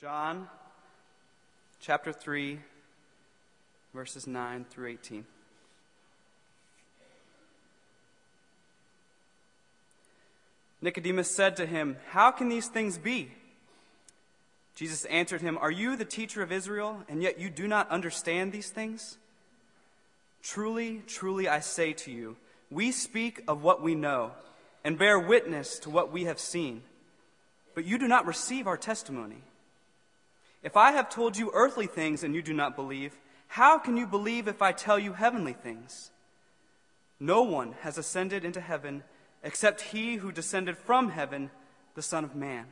John chapter 3, verses 9 through 18. Nicodemus said to him, How can these things be? Jesus answered him, Are you the teacher of Israel, and yet you do not understand these things? Truly, truly, I say to you, we speak of what we know, and bear witness to what we have seen, but you do not receive our testimony. If I have told you earthly things and you do not believe, how can you believe if I tell you heavenly things? No one has ascended into heaven except he who descended from heaven, the Son of Man.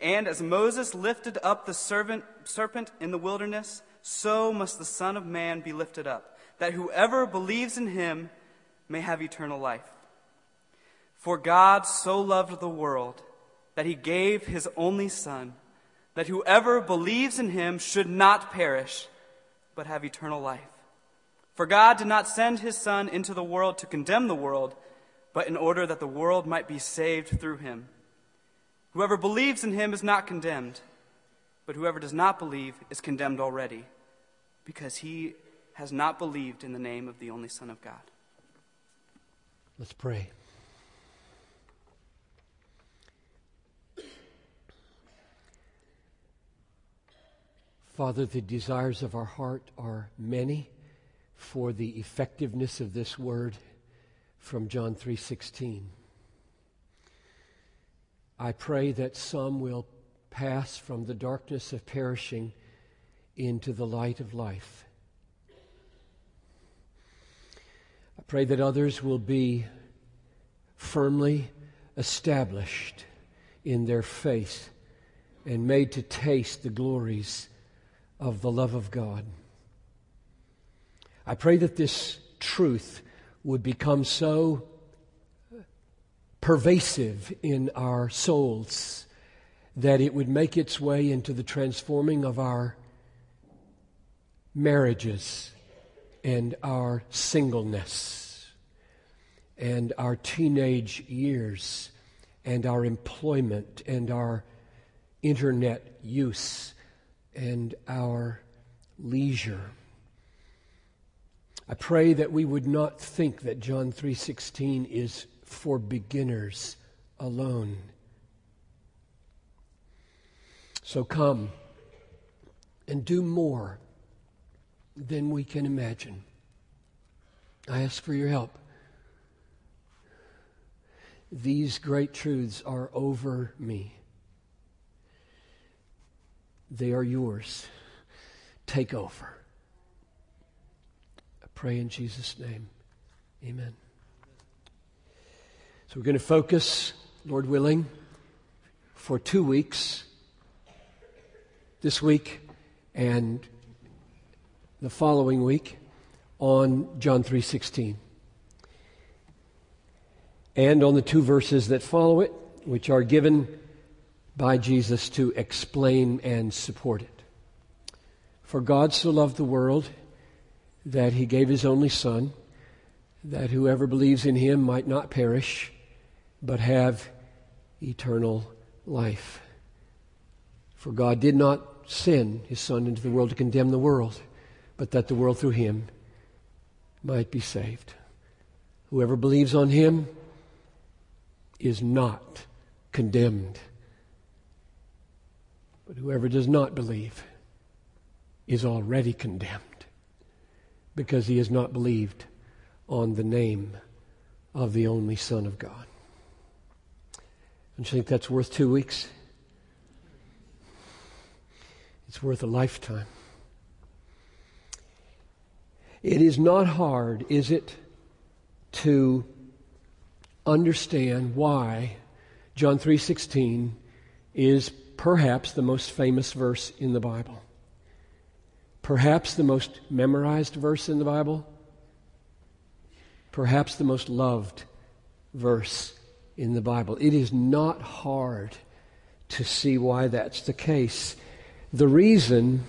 And as Moses lifted up the servant, serpent in the wilderness, so must the Son of Man be lifted up, that whoever believes in him may have eternal life. For God so loved the world that he gave his only Son, that whoever believes in him should not perish, but have eternal life. For God did not send his Son into the world to condemn the world, but in order that the world might be saved through him. Whoever believes in him is not condemned, but whoever does not believe is condemned already, because he has not believed in the name of the only Son of God. Let's pray. Father, the desires of our heart are many for the effectiveness of this word from John 3:16. I pray that some will pass from the darkness of perishing into the light of life. I pray that others will be firmly established in their faith and made to taste the glories of the love of God. I pray that this truth would become so pervasive in our souls that it would make its way into the transforming of our marriages and our singleness and our teenage years and our employment and our internet use and our leisure. I pray that we would not think that John 3:16 is for beginners alone. So come and do more than we can imagine. I ask for your help. These great truths are over me. They are yours. Take over I pray in Jesus' name. Amen. So we're going to focus, Lord willing, for two weeks, this week and the following week, on John 3:16. And on the two verses that follow it, which are given by Jesus to explain and support it. For God so loved the world that he gave his only Son, that whoever believes in him might not perish, but have eternal life. For God did not send his Son into the world to condemn the world, but that the world through him might be saved. Whoever believes on him is not condemned. But whoever does not believe is already condemned because he has not believed on the name of the only Son of God. Don't you think that's worth two weeks? It's worth a lifetime. It is not hard, is it, to understand why John 3:16 is perhaps the most famous verse in the Bible perhaps the most memorized verse in the Bible, perhaps the most loved verse in the Bible. It is not hard to see why that's the case. The reason,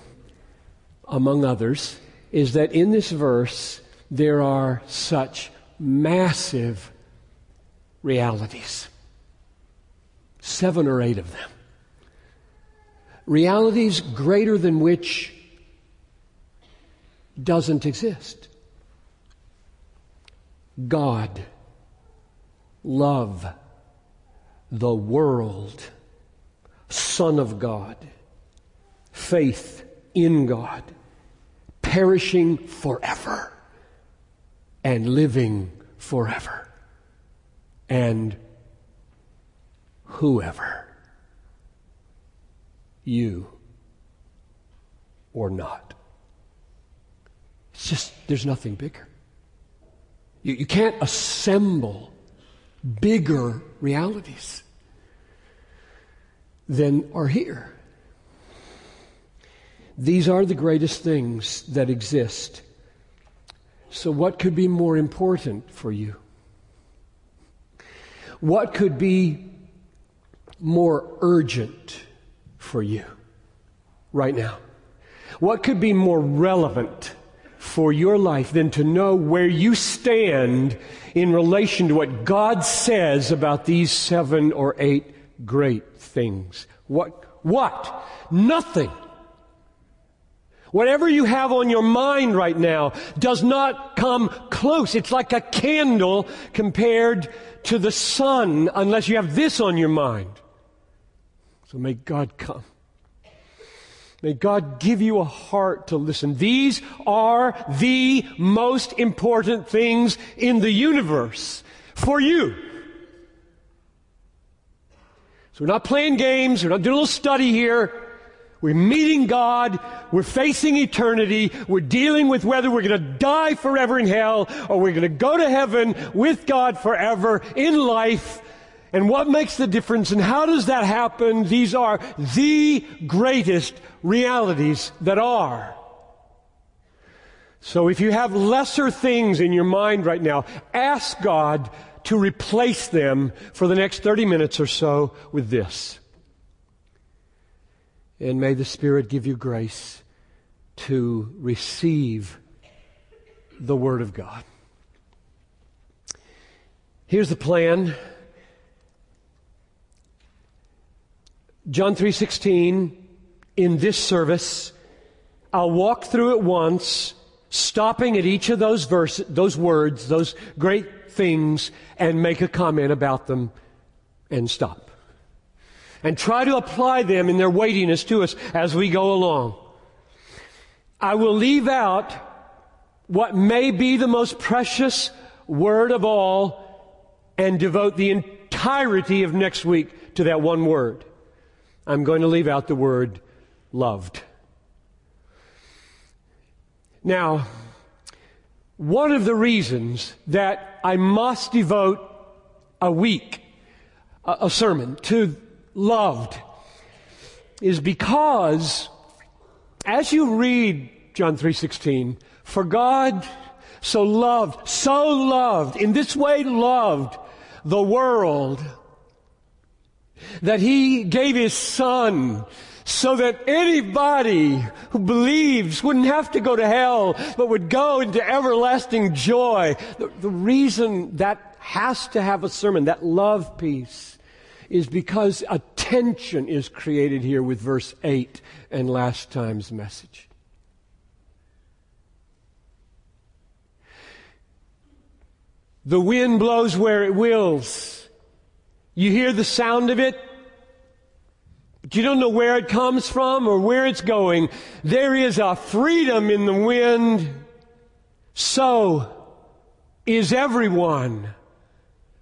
among others, is that in this verse there are such massive realities. Seven or eight of them. Realities greater than which doesn't exist. God, love, the world, Son of God, faith in God, perishing forever and living forever, and whoever, you or not. It's just, there's nothing bigger. You, you can't assemble bigger realities than are here. These are the greatest things that exist. So, what could be more important for you? What could be more urgent for you right now? What could be more relevant for your life than to know where you stand in relation to what God says about these seven or eight great things. What? What? Nothing. Whatever you have on your mind right now does not come close. It's like a candle compared to the sun unless you have this on your mind. So may God come. May God give you a heart to listen. These are the most important things in the universe for you. So we're not playing games. We're not doing a little study here. We're meeting God. We're facing eternity. We're dealing with whether we're going to die forever in hell or we're going to go to heaven with God forever in life and what makes the difference and how does that happen? These are the greatest realities that are. So if you have lesser things in your mind right now, ask God to replace them for the next 30 minutes or so with this. And may the Spirit give you grace to receive the Word of God. Here's the plan. John 3:16 in this service I'll walk through it once stopping at each of those verses those words those great things and make a comment about them and stop. And try to apply them in their weightiness to us as we go along. I will leave out what may be the most precious word of all and devote the entirety of next week to that one word I'm going to leave out the word loved. Now, one of the reasons that I must devote a week, a, sermon to loved is because as you read John 3:16, for God so loved, so loved, in this way loved the world that he gave his son so that anybody who believes wouldn't have to go to hell, but would go into everlasting joy. The, the, reason that has to have a sermon, that love piece, is because a tension is created here with verse 8 and last time's message. The wind blows where it wills. You hear the sound of it, but you don't know where it comes from or where it's going. There is a freedom in the wind. So is everyone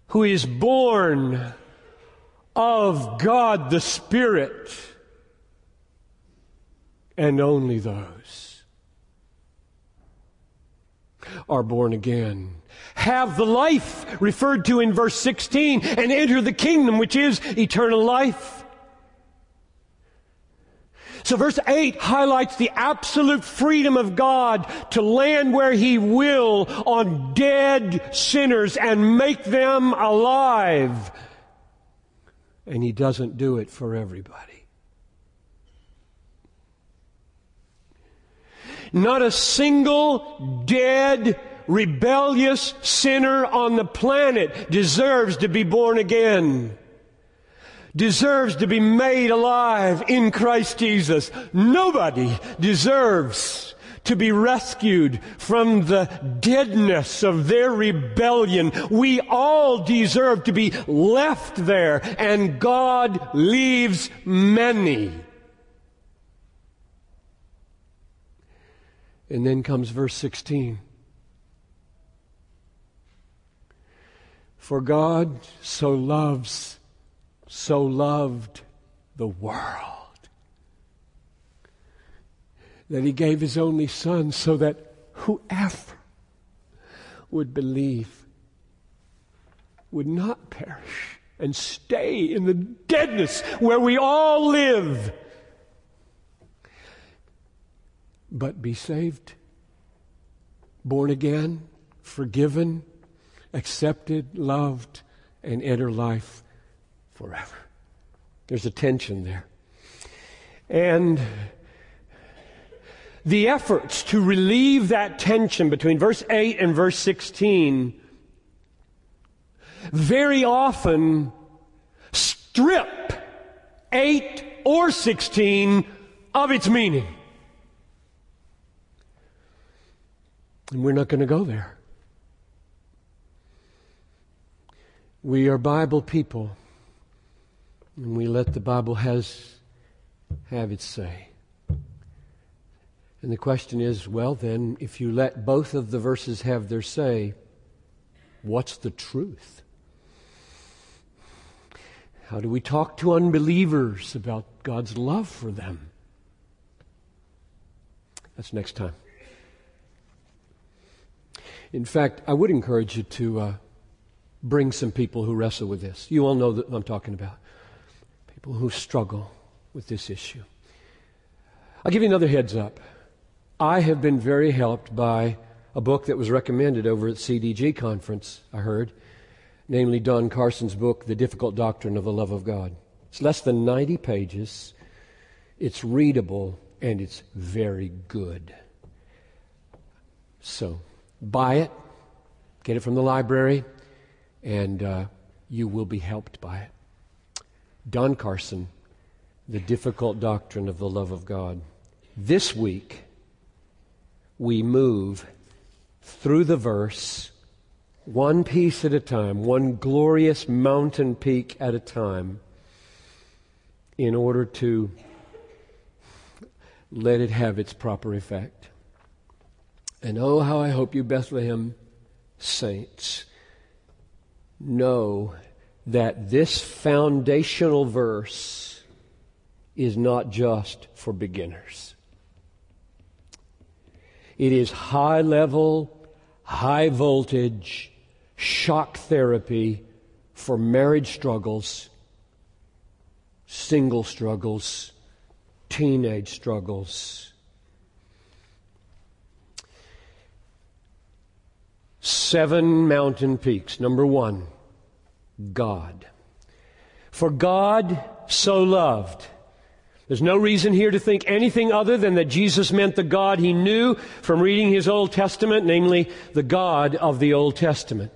who is born of God the Spirit, and only those are born again have the life referred to in verse 16 and enter the kingdom, which is eternal life. So verse 8 highlights the absolute freedom of God to land where He will on dead sinners and make them alive. And He doesn't do it for everybody. Not a single dead rebellious sinner on the planet deserves to be born again. deserves to be made alive in Christ Jesus. Nobody deserves to be rescued from the deadness of their rebellion. We all deserve to be left there, and God leaves many. And then comes verse 16. For God so loves, so loved the world that he gave his only son so that whoever would believe would not perish and stay in the deadness where we all live, but be saved, born again, forgiven, accepted, loved, and enter life forever. There's a tension there. And the efforts to relieve that tension between verse 8 and verse 16 very often strip 8 or 16 of its meaning. And we're not going to go there. We are Bible people, and we let the Bible has have its say. And the question is well, then, if you let both of the verses have their say, what's the truth? How do we talk to unbelievers about God's love for them? That's next time. In fact, I would encourage you to uh, bring some people who wrestle with this. You all know that I'm talking about. People who struggle with this issue. I'll give you another heads up. I have been very helped by a book that was recommended over at CDG conference, I heard, namely Don Carson's book, The Difficult Doctrine of the Love of God. It's less than 90 pages. It's readable and it's very good. So, buy it, get it from the library, and uh, you will be helped by it. Don Carson, The Difficult Doctrine of the Love of God. This week, we move through the verse, one piece at a time, one glorious mountain peak at a time, in order to let it have its proper effect. And oh, how I hope you, Bethlehem saints, know that this foundational verse is not just for beginners. It is high level, high voltage shock therapy for marriage struggles, single struggles, teenage struggles. Seven mountain peaks. Number one, God. For God so loved there's no reason here to think anything other than that Jesus meant the God he knew from reading his Old Testament, namely the God of the Old Testament.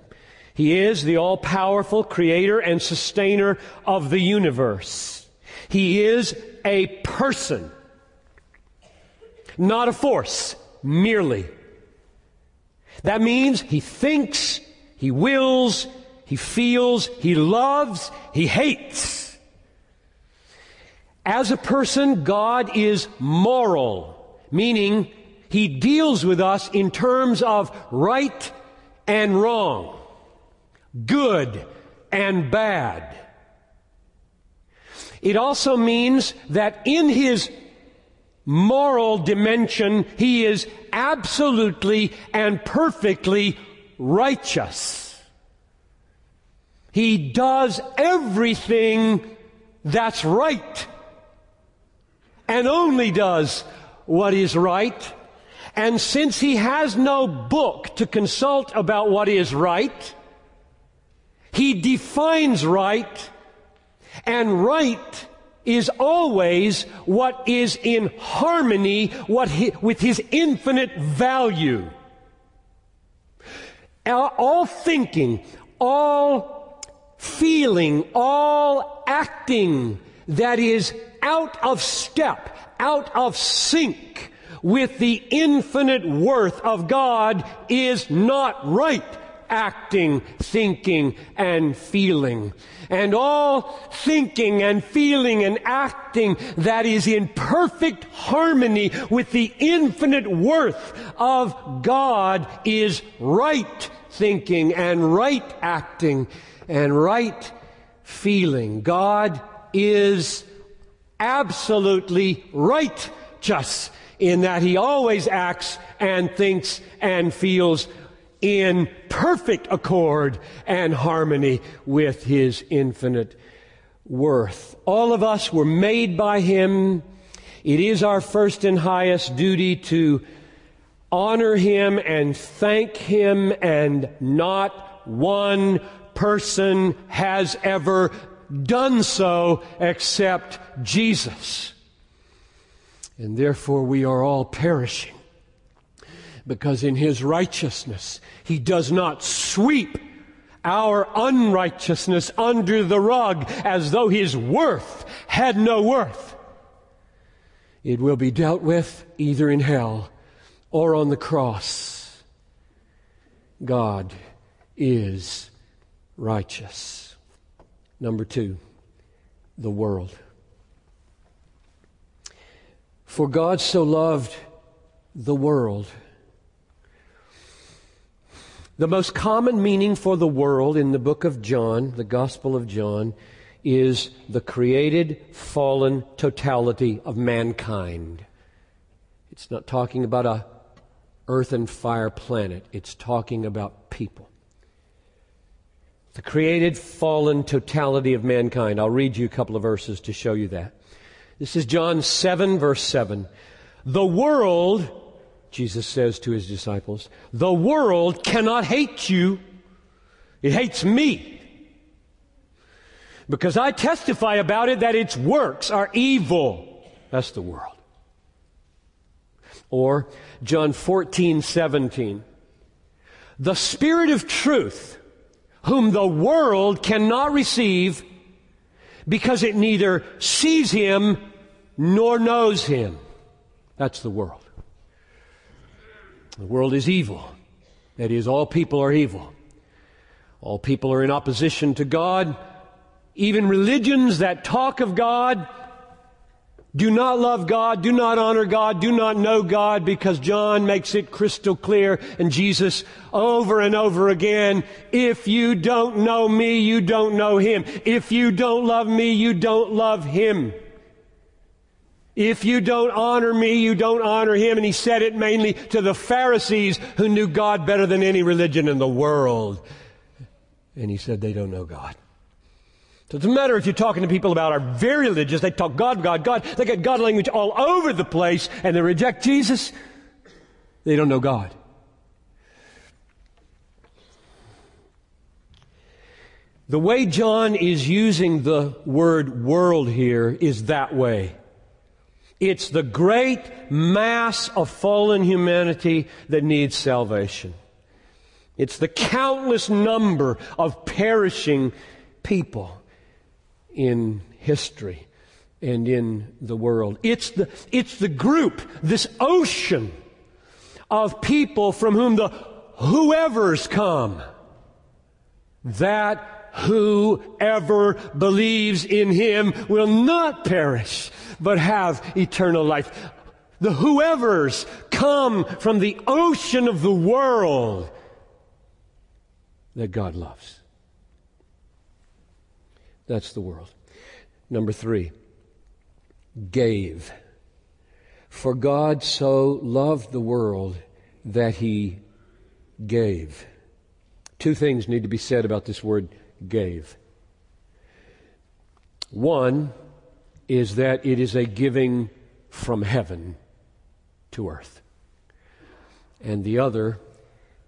He is the all powerful creator and sustainer of the universe. He is a person, not a force, merely. That means he thinks, he wills, he feels, he loves, he hates. As a person, God is moral, meaning he deals with us in terms of right and wrong, good and bad. It also means that in his moral dimension, he is absolutely and perfectly righteous. He does everything that's right and only does what is right. And since he has no book to consult about what is right, he defines right, and right is always what is in harmony he, with his infinite value. All thinking, all feeling, all acting that is out of step, out of sync with the infinite worth of God is not right acting, thinking, and feeling. And all thinking and feeling and acting that is in perfect harmony with the infinite worth of God is right thinking and right acting and right feeling. God is absolutely righteous in that he always acts and thinks and feels in perfect accord and harmony with his infinite worth. All of us were made by him. It is our first and highest duty to honor him and thank him and not one person has ever done so except Jesus. And therefore we are all perishing because in his righteousness he does not sweep our unrighteousness under the rug as though his worth had no worth. It will be dealt with either in hell or on the cross. God is righteous. Number two, the world. For God so loved the world the most common meaning for the world in the book of John, the Gospel of John, is the created, fallen totality of mankind. It's not talking about a earth and fire planet. It's talking about people. The created, fallen totality of mankind. I'll read you a couple of verses to show you that. This is John 7 verse 7. The world Jesus says to his disciples, the world cannot hate you. It hates me. Because I testify about it that its works are evil. That's the world. Or John 14, 17. The Spirit of truth, whom the world cannot receive because it neither sees him nor knows him. That's the world. The world is evil. That is, all people are evil. All people are in opposition to God. Even religions that talk of God do not love God, do not honor God, do not know God because John makes it crystal clear and Jesus over and over again, if you don't know me, you don't know him. If you don't love me, you don't love him. If you don't honor me, you don't honor him. And he said it mainly to the Pharisees who knew God better than any religion in the world. And he said they don't know God. So it doesn't matter if you're talking to people about are very religious, they talk God, God, God. They get God language all over the place and they reject Jesus. They don't know God. The way John is using the word world here is that way. It's the great mass of fallen humanity that needs salvation. It's the countless number of perishing people in history and in the world. It's the, it's the group, this ocean of people from whom the whoever's come. That whoever believes in him will not perish, but have eternal life. The whoever's come from the ocean of the world that God loves. That's the world. Number three, gave. For God so loved the world that he gave. Two things need to be said about this word gave. One is that it is a giving from heaven to earth. And the other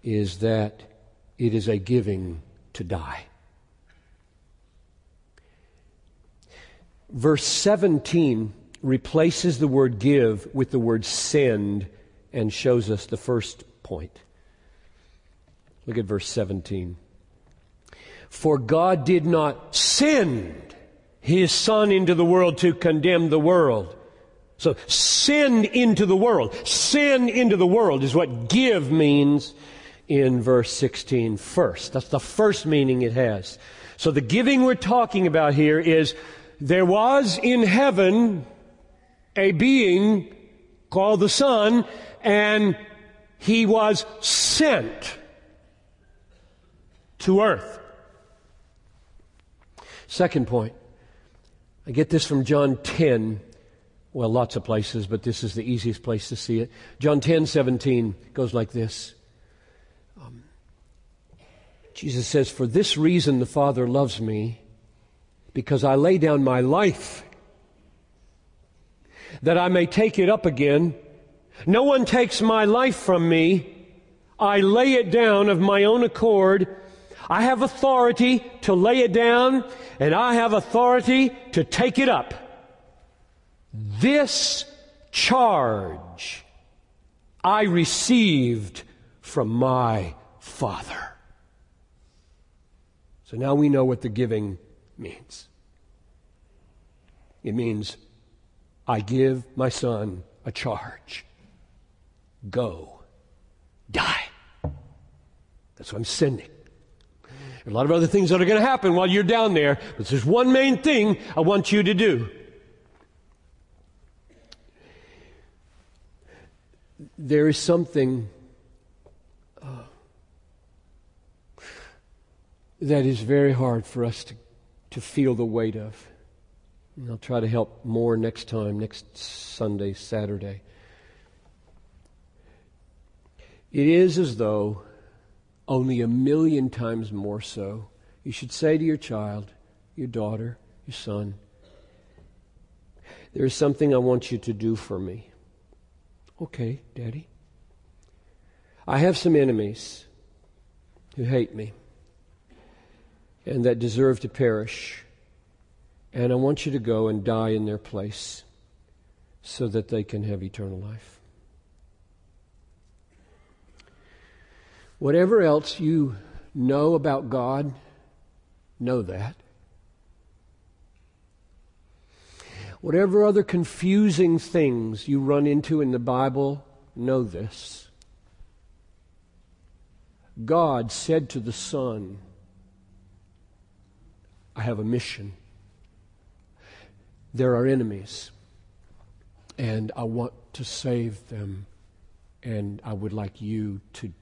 is that it is a giving to die. Verse 17 replaces the word give with the word send and shows us the first point. Look at verse 17. For God did not send his Son into the world to condemn the world. So, send into the world. Send into the world is what give means in verse 16 first. That's the first meaning it has. So the giving we're talking about here is there was in heaven a being called the Son, and he was sent to earth. Second point. I get this from John 10. Well, lots of places, but this is the easiest place to see it. John 10, 17 goes like this. Um, Jesus says, For this reason the Father loves me, because I lay down my life, that I may take it up again. No one takes my life from me. I lay it down of my own accord. I have authority to lay it down, and I have authority to take it up. This charge I received from my Father. So now we know what the giving means. It means I give my son a charge. Go. Die. That's what I'm sending. A lot of other things that are going to happen while you're down there, but there's one main thing I want you to do. There is something uh, that is very hard for us to, to feel the weight of. And I'll try to help more next time, next Sunday, Saturday. It is as though only a million times more so. You should say to your child, your daughter, your son, there is something I want you to do for me. Okay, Daddy. I have some enemies who hate me and that deserve to perish. And I want you to go and die in their place so that they can have eternal life. Whatever else you know about God, know that. Whatever other confusing things you run into in the Bible, know this. God said to the Son, I have a mission. There are enemies, and I want to save them, and I would like you to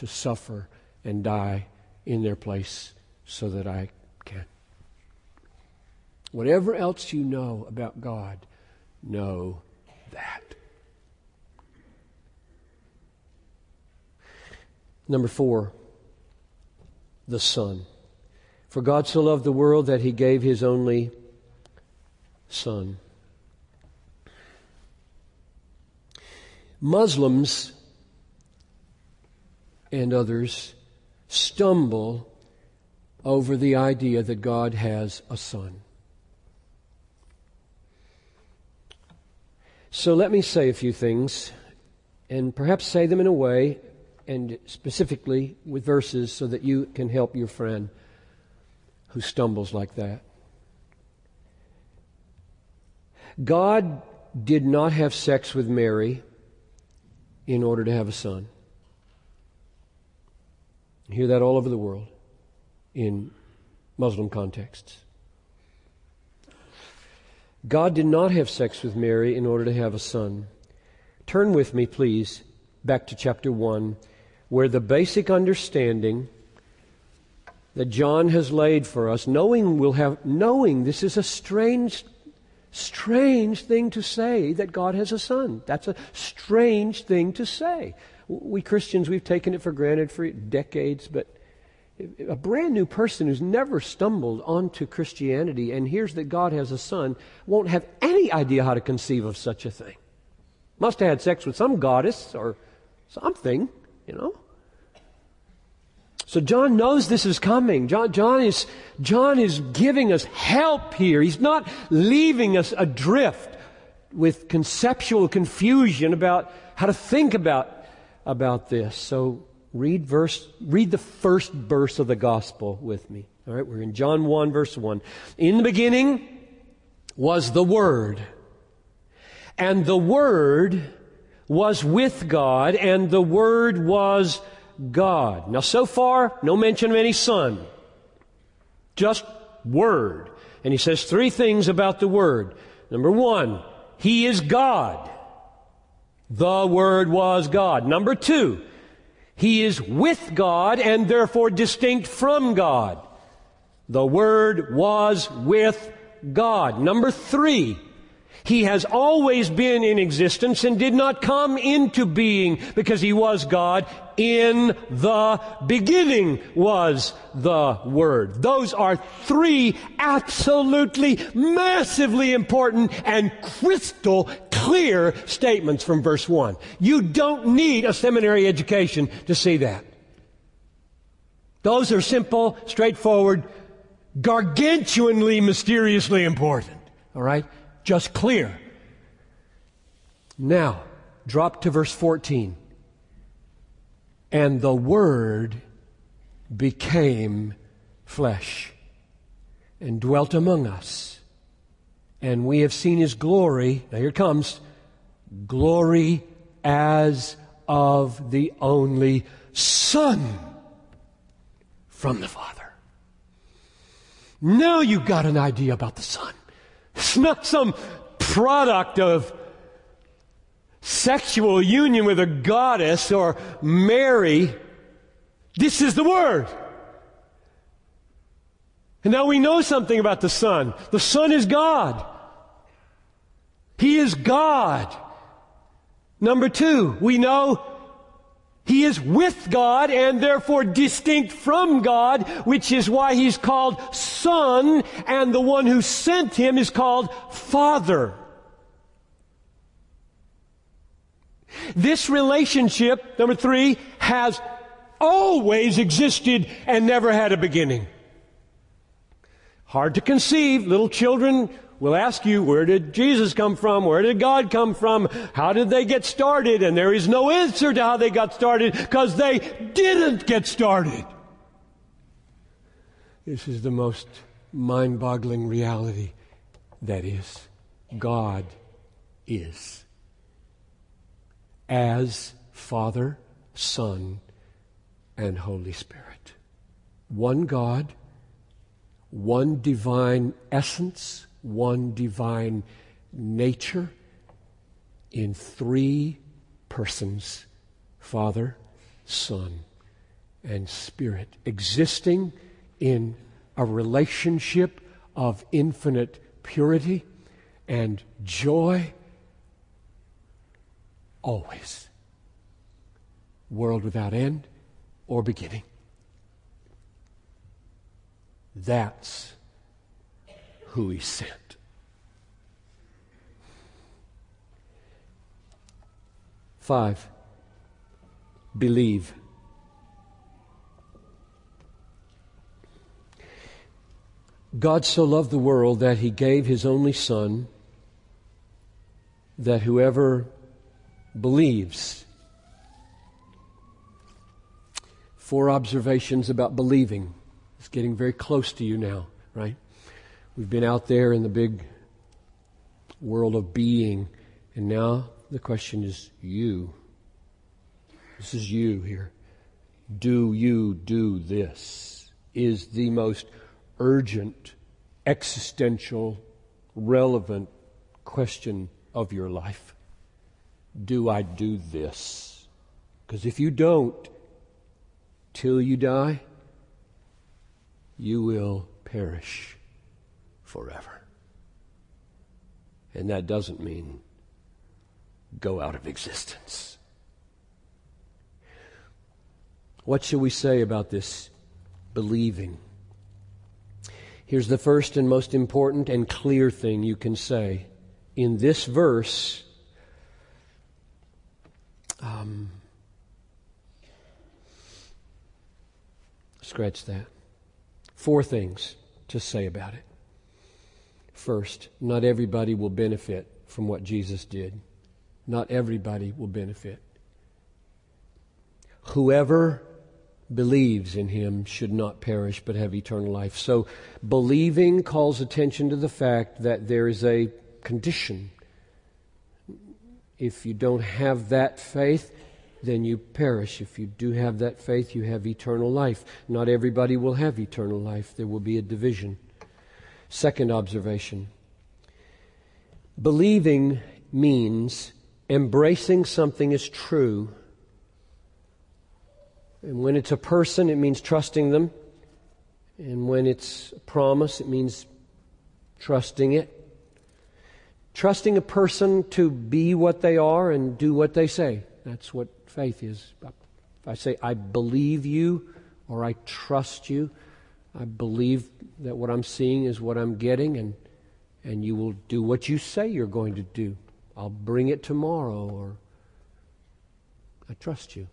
to suffer and die in their place so that I can. Whatever else you know about God, know that. Number four, the Son. For God so loved the world that he gave his only Son. Muslims and others stumble over the idea that God has a son. So let me say a few things, and perhaps say them in a way and specifically with verses so that you can help your friend who stumbles like that. God did not have sex with Mary in order to have a son. Hear that all over the world in Muslim contexts. God did not have sex with Mary in order to have a son. Turn with me, please, back to chapter 1, where the basic understanding that John has laid for us, knowing we'll have knowing this is a strange strange thing to say that God has a son. That's a strange thing to say. We Christians, we've taken it for granted for decades, but a brand new person who's never stumbled onto Christianity and hears that God has a son won't have any idea how to conceive of such a thing. Must have had sex with some goddess or something, you know. So John knows this is coming. John, John, is, John is giving us help here. He's not leaving us adrift with conceptual confusion about how to think about about this. So read verse read the first verse of the gospel with me. All right, we're in John 1 verse 1. In the beginning was the word. And the word was with God and the word was God. Now so far no mention of any son. Just word. And he says three things about the word. Number 1, he is God. The Word was God. Number two, He is with God and therefore distinct from God. The Word was with God. Number three, he has always been in existence and did not come into being because he was God. In the beginning was the Word. Those are three absolutely massively important and crystal clear statements from verse 1. You don't need a seminary education to see that. Those are simple, straightforward, gargantuanly, mysteriously important. All right? Just clear. Now, drop to verse 14. And the Word became flesh and dwelt among us. And we have seen His glory. Now here comes. Glory as of the only Son from the Father. Now you've got an idea about the Son. It's not some product of sexual union with a goddess or Mary. This is the Word. And now we know something about the Son. The Son is God. He is God. Number two, we know he is with God and therefore distinct from God, which is why he's called Son, and the one who sent him is called Father. This relationship, number three, has always existed and never had a beginning. Hard to conceive. Little children will ask you, where did Jesus come from? Where did God come from? How did they get started? And there is no answer to how they got started because they didn't get started. This is the most mind boggling reality that is, God is. As Father, Son, and Holy Spirit. One God, one divine essence, one divine nature in three persons Father, Son, and Spirit, existing in a relationship of infinite purity and joy always. World without end or beginning. That's who he sent. Five, believe. God so loved the world that he gave his only Son, that whoever believes. Four observations about believing. It's getting very close to you now, right? We've been out there in the big world of being, and now the question is you. This is you here. Do you do this? Is the most urgent, existential, relevant question of your life. Do I do this? Because if you don't, till you die, you will perish forever. And that doesn't mean go out of existence. What shall we say about this believing? Here's the first and most important and clear thing you can say. In this verse, um, scratch that. Four things to say about it. First, not everybody will benefit from what Jesus did. Not everybody will benefit. Whoever believes in him should not perish but have eternal life. So, believing calls attention to the fact that there is a condition. If you don't have that faith, then you perish. If you do have that faith, you have eternal life. Not everybody will have eternal life, there will be a division. Second observation believing means embracing something as true. And when it's a person, it means trusting them. And when it's a promise, it means trusting it. Trusting a person to be what they are and do what they say. That's what faith is. If I say, I believe you or I trust you, I believe that what I'm seeing is what I'm getting, and, and you will do what you say you're going to do. I'll bring it tomorrow, or I trust you.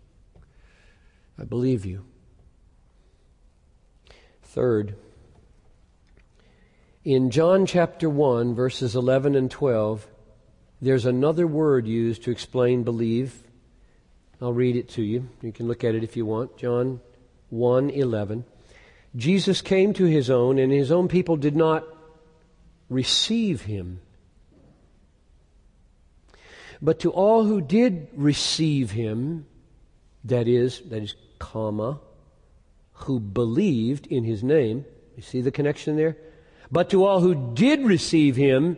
I believe you. Third, in John chapter 1, verses 11 and 12, there's another word used to explain believe I'll read it to you. You can look at it if you want. John 1:11. Jesus came to his own and his own people did not receive him. But to all who did receive him, that is, that is, comma, who believed in his name, you see the connection there? But to all who did receive him,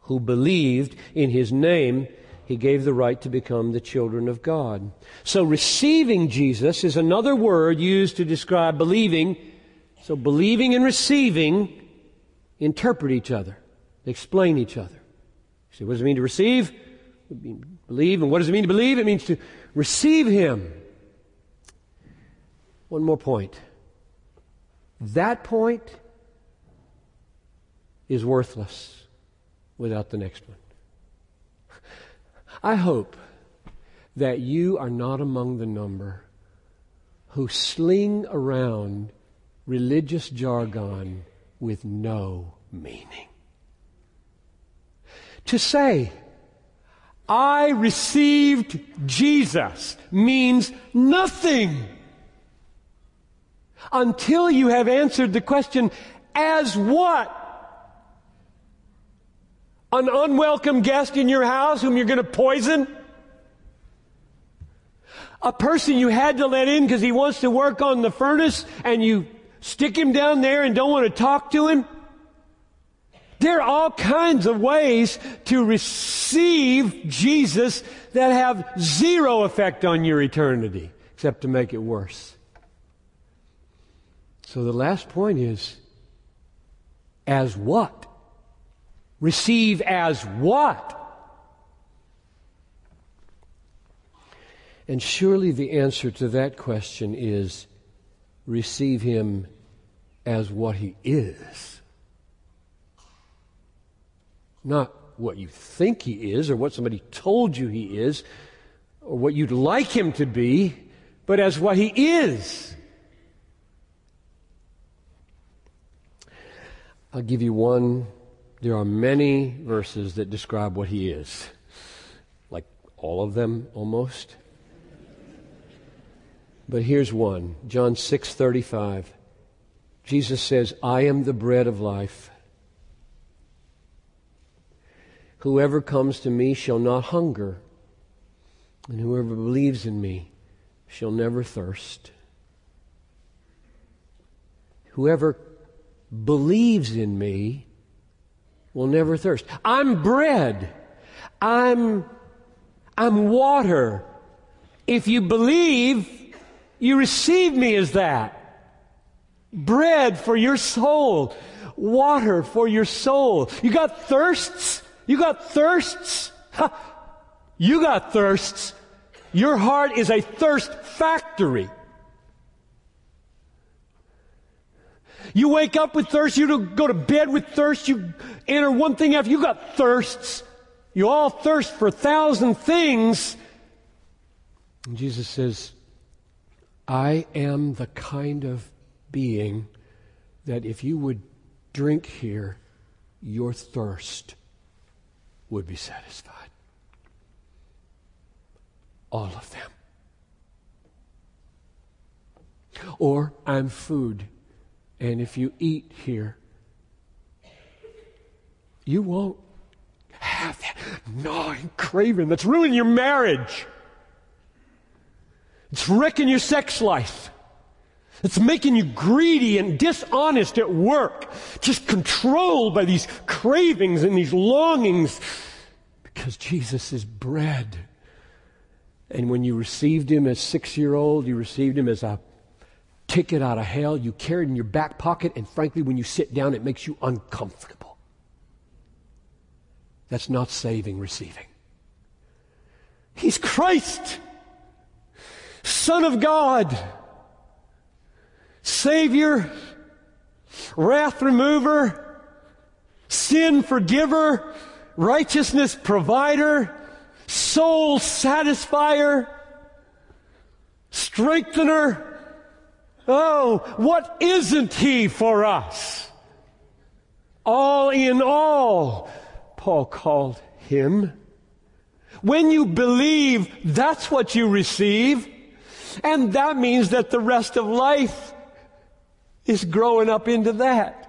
who believed in his name, he gave the right to become the children of God. So receiving Jesus is another word used to describe believing. So believing and receiving interpret each other. Explain each other. See, what does it mean to receive? Believe. And what does it mean to believe? It means to receive Him. One more point. That point is worthless without the next one. I hope that you are not among the number who sling around religious jargon with no meaning. To say, I received Jesus means nothing until you have answered the question, as what? An unwelcome guest in your house whom you're going to poison? A person you had to let in because he wants to work on the furnace and you stick him down there and don't want to talk to him? There are all kinds of ways to receive Jesus that have zero effect on your eternity, except to make it worse. So the last point is as what? Receive as what? And surely the answer to that question is receive him as what he is. Not what you think he is or what somebody told you he is or what you'd like him to be, but as what he is. I'll give you one there are many verses that describe what he is, like all of them almost. But here's one John 6:35. Jesus says, "I am the bread of life. Whoever comes to me shall not hunger, and whoever believes in me shall never thirst." Whoever believes in me will never thirst. I'm bread. I'm, I'm water. If you believe, you receive me as that. Bread for your soul. Water for your soul. You got thirsts? You got thirsts? You got thirsts. Your heart is a thirst factory. You wake up with thirst. You go to bed with thirst. You enter one thing after. You got thirsts. You all thirst for a thousand things. And Jesus says, I am the kind of being that if you would drink here, your thirst would be satisfied. All of them. Or I'm food, and if you eat here, you won't have that gnawing craving that's ruining your marriage. It's wrecking your sex life. It's making you greedy and dishonest at work, just controlled by these cravings and these longings because Jesus is bread. And when you received him as six year old, you received him as a ticket out of hell. You carry it in your back pocket, and frankly, when you sit down, it makes you uncomfortable. That's not saving, receiving. He's Christ, Son of God, Savior, wrath remover, sin forgiver, righteousness provider, soul satisfier, strengthener. Oh, what isn't He for us? All in all, Paul called Him. When you believe, that's what you receive. And that means that the rest of life is growing up into that.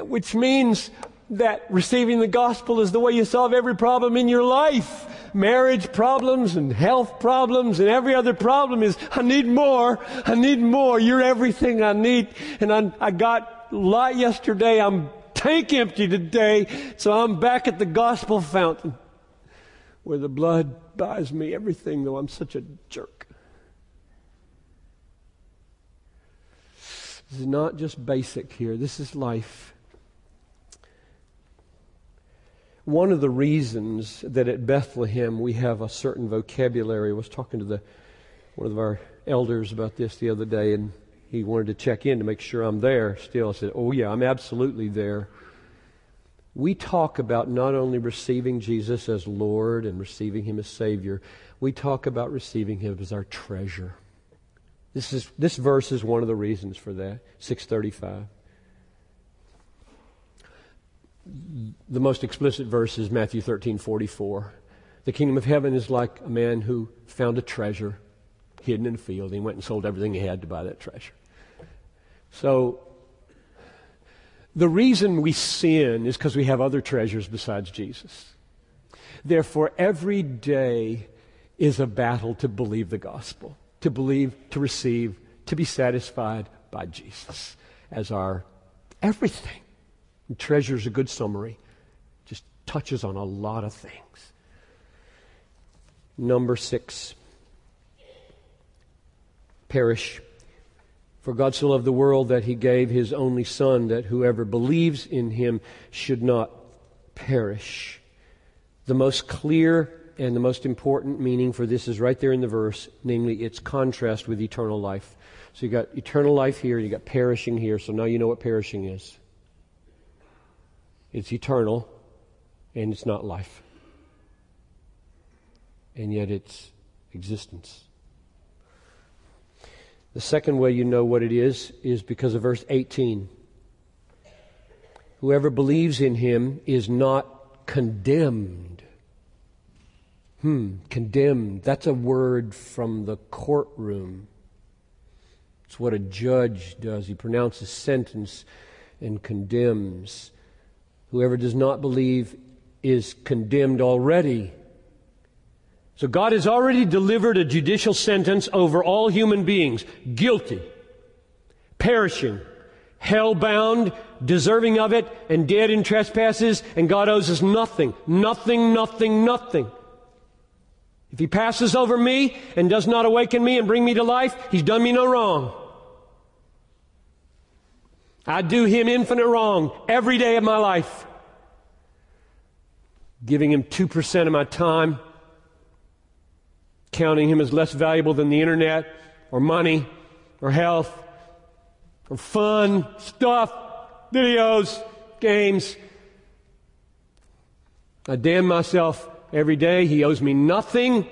Which means that receiving the gospel is the way you solve every problem in your life. Marriage problems and health problems and every other problem is, I need more. I need more. You're everything I need. And I, I got a lot yesterday. I'm tank empty today. So I'm back at the gospel fountain where the blood buys me everything, though I'm such a jerk. This is not just basic here. This is life. One of the reasons that at Bethlehem we have a certain vocabulary. I was talking to the one of our elders about this the other day, and he wanted to check in to make sure I'm there still. I said, Oh, yeah, I'm absolutely there. We talk about not only receiving Jesus as Lord and receiving Him as Savior, we talk about receiving Him as our treasure. This, is, this verse is one of the reasons for that, 635 the most explicit verse is Matthew 13 44. The kingdom of heaven is like a man who found a treasure hidden in a field. He went and sold everything he had to buy that treasure. So, the reason we sin is because we have other treasures besides Jesus. Therefore, every day is a battle to believe the gospel, to believe, to receive, to be satisfied by Jesus as our everything. And treasure is a good summary. Just touches on a lot of things. Number six. Perish. For God so loved the world that he gave his only Son, that whoever believes in him should not perish. The most clear and the most important meaning for this is right there in the verse, namely its contrast with eternal life. So you got eternal life here, you got perishing here, so now you know what perishing is. It's eternal, and it's not life. And yet it's existence. The second way you know what it is is because of verse 18. Whoever believes in him is not condemned. Hmm, condemned. That's a word from the courtroom. It's what a judge does. He pronounces sentence and condemns. Whoever does not believe is condemned already. So God has already delivered a judicial sentence over all human beings guilty, perishing, hell bound, deserving of it, and dead in trespasses, and God owes us nothing, nothing, nothing, nothing. If He passes over me and does not awaken me and bring me to life, He's done me no wrong. I do him infinite wrong every day of my life. Giving him 2% of my time, counting him as less valuable than the internet or money or health or fun, stuff, videos, games. I damn myself every day. He owes me nothing.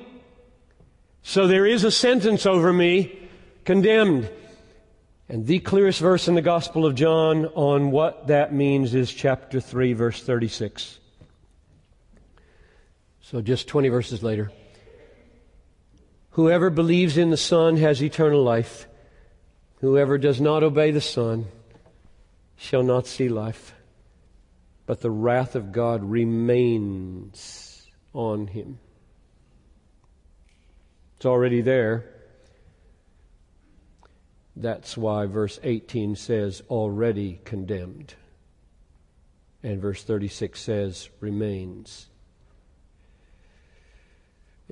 So there is a sentence over me, condemned. And the clearest verse in the Gospel of John on what that means is chapter 3, verse 36. So just 20 verses later. Whoever believes in the Son has eternal life. Whoever does not obey the Son shall not see life, but the wrath of God remains on him. It's already there. That's why verse 18 says, already condemned. And verse 36 says, remains.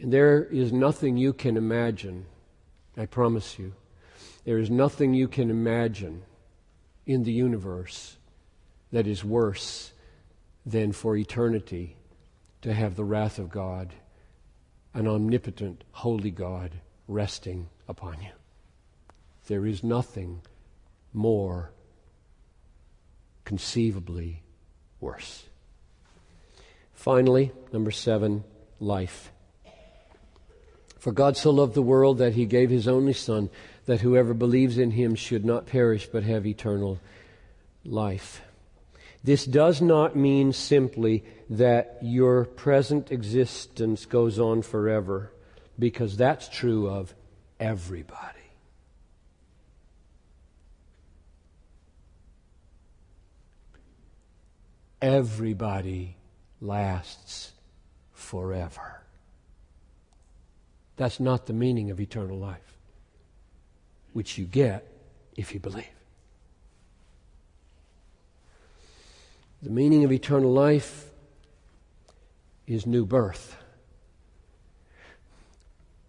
And there is nothing you can imagine, I promise you, there is nothing you can imagine in the universe that is worse than for eternity to have the wrath of God, an omnipotent, holy God, resting upon you. There is nothing more conceivably worse. Finally, number seven, life. For God so loved the world that he gave his only Son, that whoever believes in him should not perish but have eternal life. This does not mean simply that your present existence goes on forever, because that's true of everybody. Everybody lasts forever. That's not the meaning of eternal life, which you get if you believe. The meaning of eternal life is new birth.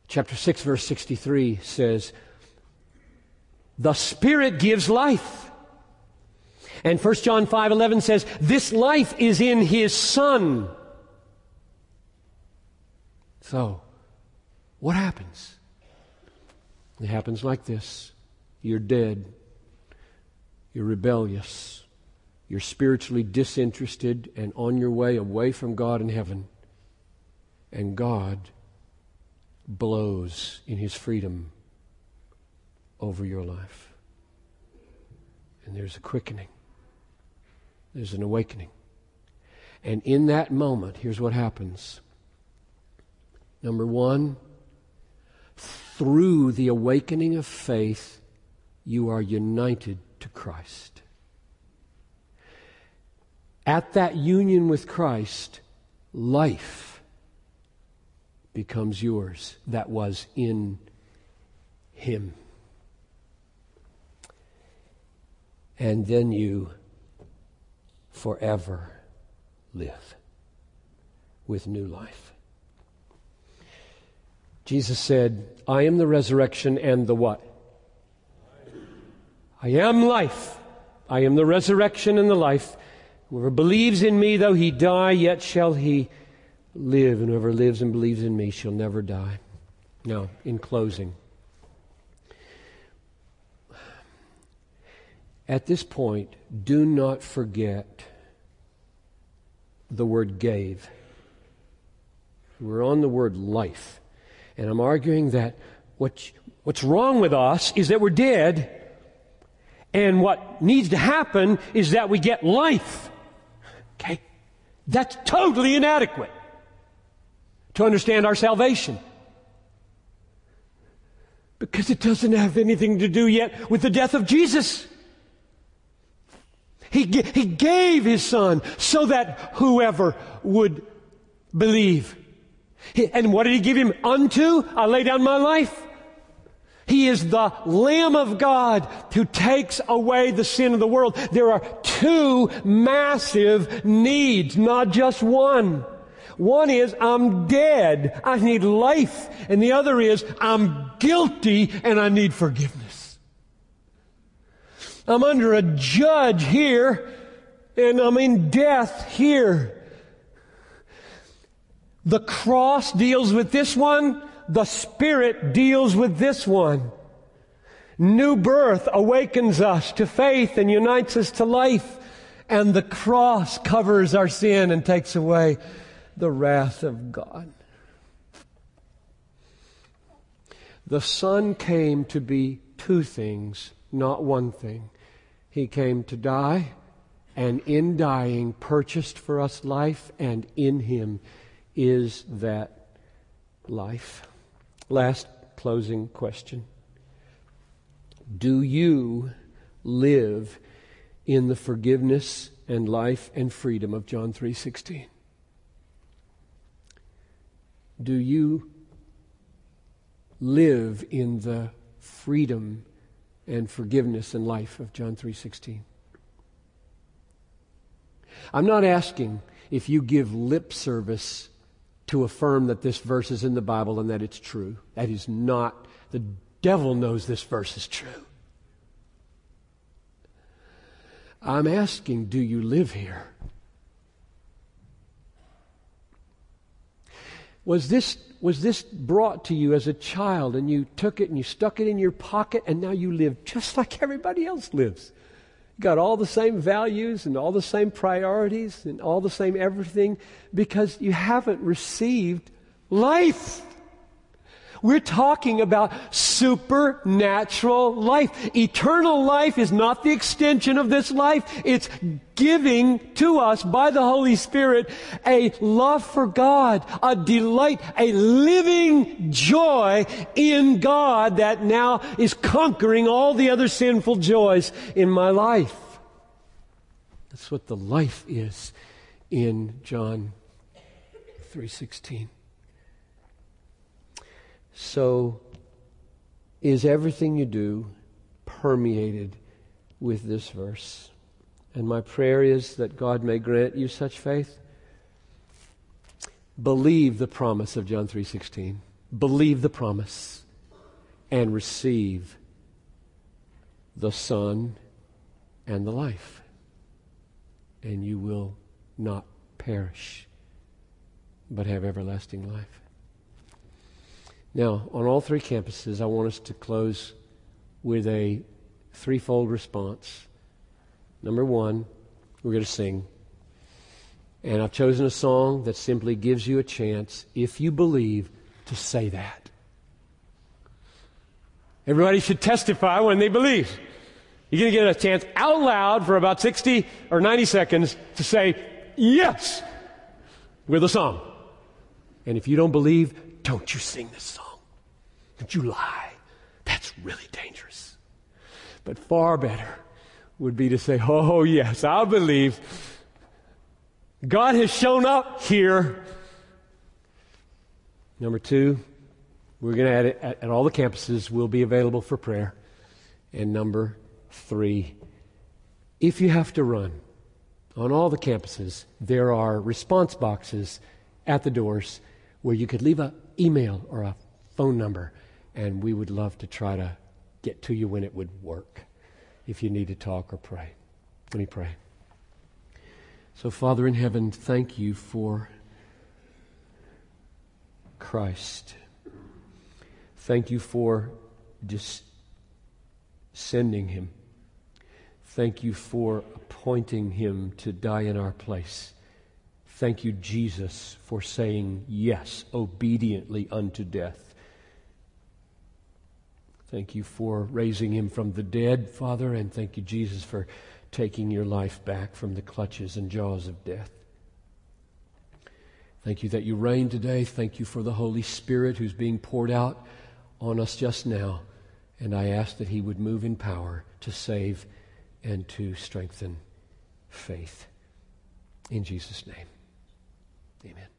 Chapter 6, verse 63 says, The Spirit gives life. And 1 John 5 11 says, This life is in His Son. So, what happens? It happens like this you're dead, you're rebellious, you're spiritually disinterested and on your way away from God in heaven, and God blows in His freedom over your life. And there's a quickening, there's an awakening. And in that moment, here's what happens. Number one, through the awakening of faith, you are united to Christ. At that union with Christ, life becomes yours that was in Him. And then you forever live with new life. Jesus said, I am the resurrection and the what? I am life. I am the resurrection and the life. Whoever believes in me, though he die, yet shall he live. And whoever lives and believes in me shall never die. Now, in closing, at this point, do not forget the word gave. We're on the word life. And I'm arguing that what, what's wrong with us is that we're dead, and what needs to happen is that we get life. Okay? That's totally inadequate to understand our salvation. Because it doesn't have anything to do yet with the death of Jesus. He, he gave his son so that whoever would believe and what did he give him unto? I lay down my life. He is the Lamb of God who takes away the sin of the world. There are two massive needs, not just one. One is, I'm dead. I need life. And the other is, I'm guilty and I need forgiveness. I'm under a judge here and I'm in death here. The cross deals with this one. The Spirit deals with this one. New birth awakens us to faith and unites us to life. And the cross covers our sin and takes away the wrath of God. The Son came to be two things, not one thing. He came to die, and in dying, purchased for us life, and in Him is that life? Last closing question. Do you live in the forgiveness and life and freedom of John 3:16? Do you live in the freedom and forgiveness and life of John 3:16? I'm not asking if you give lip service to affirm that this verse is in the Bible and that it's true. That is not the devil knows this verse is true. I'm asking, do you live here? Was this, was this brought to you as a child and you took it and you stuck it in your pocket and now you live just like everybody else lives? You got all the same values and all the same priorities and all the same everything because you haven't received life. We're talking about supernatural life. Eternal life is not the extension of this life. It's giving to us by the Holy Spirit a love for God, a delight, a living joy in God that now is conquering all the other sinful joys in my life. That's what the life is in John 3:16. So, is everything you do permeated with this verse? And my prayer is that God may grant you such faith. Believe the promise of John 3:16. Believe the promise and receive the Son and the life. And you will not perish, but have everlasting life. Now, on all three campuses, I want us to close with a threefold response. Number one, we're going to sing. And I've chosen a song that simply gives you a chance, if you believe, to say that. Everybody should testify when they believe. You're going to get a chance out loud for about 60 or 90 seconds to say, yes, with a song. And if you don't believe, don't you sing this song. Don't you lie. That's really dangerous. But far better would be to say, Oh, yes, I believe. God has shown up here. Number two, we're going to add it at, at all the campuses, will be available for prayer. And number three, if you have to run, on all the campuses, there are response boxes at the doors where you could leave an email or a phone number and we would love to try to get to you when it would work if you need to talk or pray. Let me pray. So, Father in heaven, thank you for Christ. Thank you for just sending him. Thank you for appointing him to die in our place. Thank you, Jesus, for saying yes obediently unto death. Thank you for raising him from the dead, Father, and thank you, Jesus, for taking your life back from the clutches and jaws of death. Thank you that you reign today. Thank you for the Holy Spirit who's being poured out on us just now. And I ask that he would move in power to save and to strengthen faith. In Jesus' name, amen.